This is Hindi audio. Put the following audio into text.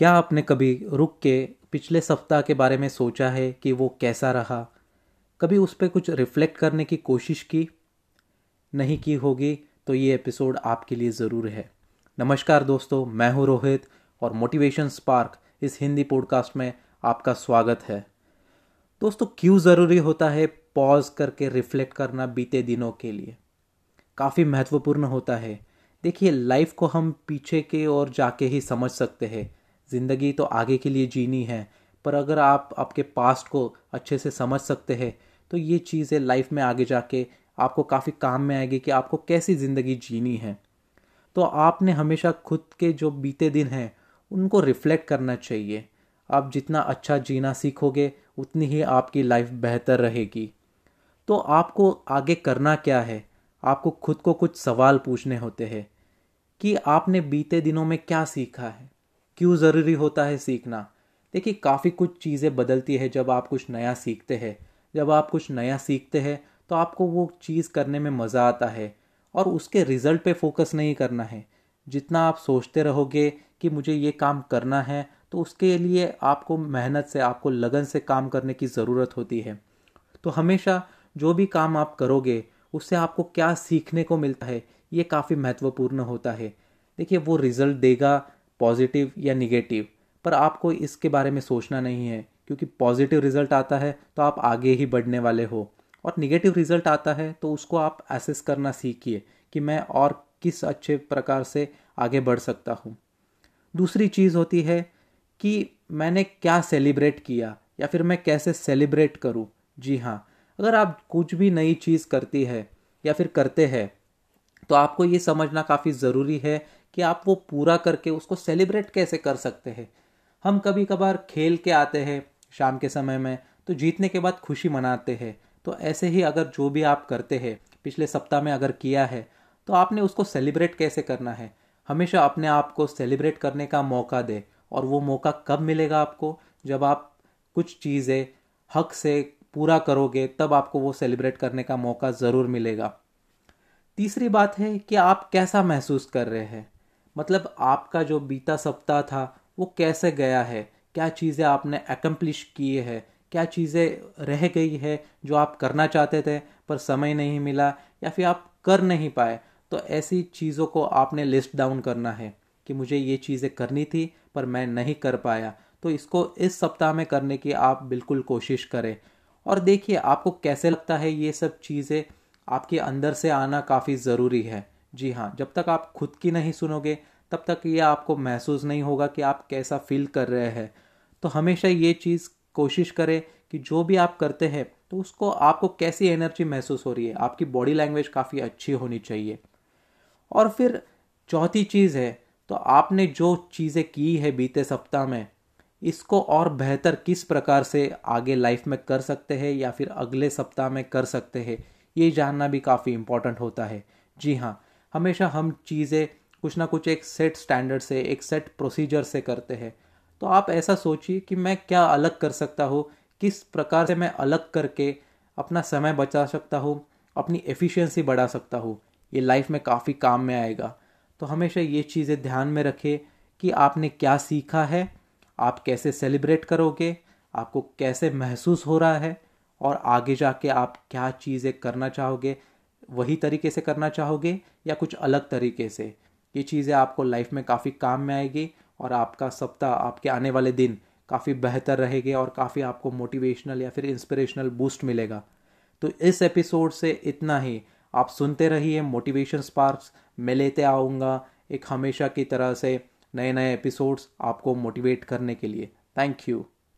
क्या आपने कभी रुक के पिछले सप्ताह के बारे में सोचा है कि वो कैसा रहा? कभी उस पर कुछ रिफ्लेक्ट करने की कोशिश की? नहीं की होगी तो ये एपिसोड आपके लिए ज़रूर है। नमस्कार दोस्तों, मैं हूँ रोहित और मोटिवेशन स्पार्क इस हिंदी पॉडकास्ट में आपका स्वागत है। दोस्तों, क्यों ज़रूरी होता है पॉज करके रिफ्लेक्ट करना बीते दिनों के लिए? काफ़ी महत्वपूर्ण होता है। देखिए, लाइफ को हम पीछे के और जाके ही समझ सकते हैं। ज़िंदगी तो आगे के लिए जीनी है, पर अगर आप आपके पास्ट को अच्छे से समझ सकते हैं तो ये चीज़ें लाइफ में आगे जाके आपको काफ़ी काम में आएगी कि आपको कैसी ज़िंदगी जीनी है। तो आपने हमेशा खुद के जो बीते दिन हैं, उनको रिफ्लेक्ट करना चाहिए। आप जितना अच्छा जीना सीखोगे, उतनी ही आपकी लाइफ बेहतर रहेगी। तो आपको आगे करना क्या है? आपको खुद को कुछ सवाल पूछने होते हैं कि आपने बीते दिनों में क्या सीखा है? क्यों ज़रूरी होता है सीखना? देखिए, काफ़ी कुछ चीज़ें बदलती है जब आप कुछ नया सीखते हैं। जब आप कुछ नया सीखते हैं तो आपको वो चीज़ करने में मज़ा आता है और उसके रिज़ल्ट पे फोकस नहीं करना है। जितना आप सोचते रहोगे कि मुझे ये काम करना है तो उसके लिए आपको मेहनत से, आपको लगन से काम करने की ज़रूरत होती है। तो हमेशा जो भी काम आप करोगे, उससे आपको क्या सीखने को मिलता है, ये काफ़ी महत्वपूर्ण होता है। देखिए, वो रिज़ल्ट देगा पॉजिटिव या निगेटिव, पर आपको इसके बारे में सोचना नहीं है, क्योंकि पॉजिटिव रिज़ल्ट आता है तो आप आगे ही बढ़ने वाले हो। और निगेटिव रिज़ल्ट आता है तो उसको आप एसेस करना सीखिए कि मैं और किस अच्छे प्रकार से आगे बढ़ सकता हूँ। दूसरी चीज़ होती है कि मैंने क्या सेलिब्रेट किया या फिर मैं कैसे सेलिब्रेट करूँ? जी हाँ अगर आप कुछ भी नई चीज़ करती है या फिर करते हैं तो आपको ये समझना काफ़ी ज़रूरी है कि आप वो पूरा करके उसको सेलिब्रेट कैसे कर सकते हैं? हम कभी कभार खेल के आते हैं शाम के समय में तो जीतने के बाद खुशी मनाते हैं। तो ऐसे ही अगर जो भी आप करते हैं, पिछले सप्ताह में अगर किया है तो आपने उसको सेलिब्रेट कैसे करना है? हमेशा अपने आप को सेलिब्रेट करने का मौका दे। और वो मौका कब मिलेगा आपको? जब आप कुछ चीज़ें हक से पूरा करोगे, तब आपको वो सेलिब्रेट करने का मौका ज़रूर मिलेगा। तीसरी बात है कि आप कैसा महसूस कर रहे हैं? मतलब आपका जो बीता सप्ताह था, वो कैसे गया है? क्या चीज़ें आपने एकम्प्लिश किए हैं? क्या चीज़ें रह गई है जो आप करना चाहते थे पर समय नहीं मिला या फिर आप कर नहीं पाए? तो ऐसी चीज़ों को आपने लिस्ट डाउन करना है कि मुझे ये चीज़ें करनी थी पर मैं नहीं कर पाया। तो इसको इस सप्ताह में करने की आप बिल्कुल कोशिश करें। और देखिए, आपको कैसे लगता है ये सब चीज़ें आपके अंदर से आना काफ़ी ज़रूरी है। जी हाँ जब तक आप खुद की नहीं सुनोगे, तब तक ये आपको महसूस नहीं होगा कि आप कैसा फील कर रहे हैं। तो हमेशा ये चीज़ कोशिश करें कि जो भी आप करते हैं तो उसको, आपको कैसी एनर्जी महसूस हो रही है? आपकी बॉडी लैंग्वेज काफ़ी अच्छी होनी चाहिए। और फिर चौथी चीज़ है तो आपने जो चीज़ें की है बीते सप्ताह में, इसको और बेहतर किस प्रकार से आगे लाइफ में कर सकते हैं या फिर अगले सप्ताह में कर सकते हैं, ये जानना भी काफ़ी इम्पोर्टेंट होता है। जी हाँ हमेशा हम चीज़ें कुछ ना कुछ एक सेट स्टैंडर्ड से, एक सेट प्रोसीजर से करते हैं। तो आप ऐसा सोचिए कि मैं क्या अलग कर सकता हूँ, किस प्रकार से मैं अलग करके अपना समय बचा सकता हूँ, अपनी एफिशिएंसी बढ़ा सकता हूँ। ये लाइफ में काफ़ी काम में आएगा। तो हमेशा ये चीज़ें ध्यान में रखें कि आपने क्या सीखा है, आप कैसे सेलिब्रेट करोगे, आपको कैसे महसूस हो रहा है, और आगे जाके आप क्या चीज़ें करना चाहोगे वही तरीके से करना चाहोगे या कुछ अलग तरीके से? ये चीज़ें आपको लाइफ में काफ़ी काम में आएगी और आपका सप्ताह, आपके आने वाले दिन काफ़ी बेहतर रहेंगे और काफ़ी आपको मोटिवेशनल या फिर इंस्पिरेशनल बूस्ट मिलेगा। तो इस एपिसोड से इतना ही। आप सुनते रहिए मोटिवेशन स्पार्क्स मैं लेते आऊँगा एक हमेशा की तरह से नए नए एपिसोड्स आपको मोटिवेट करने के लिए। Thank you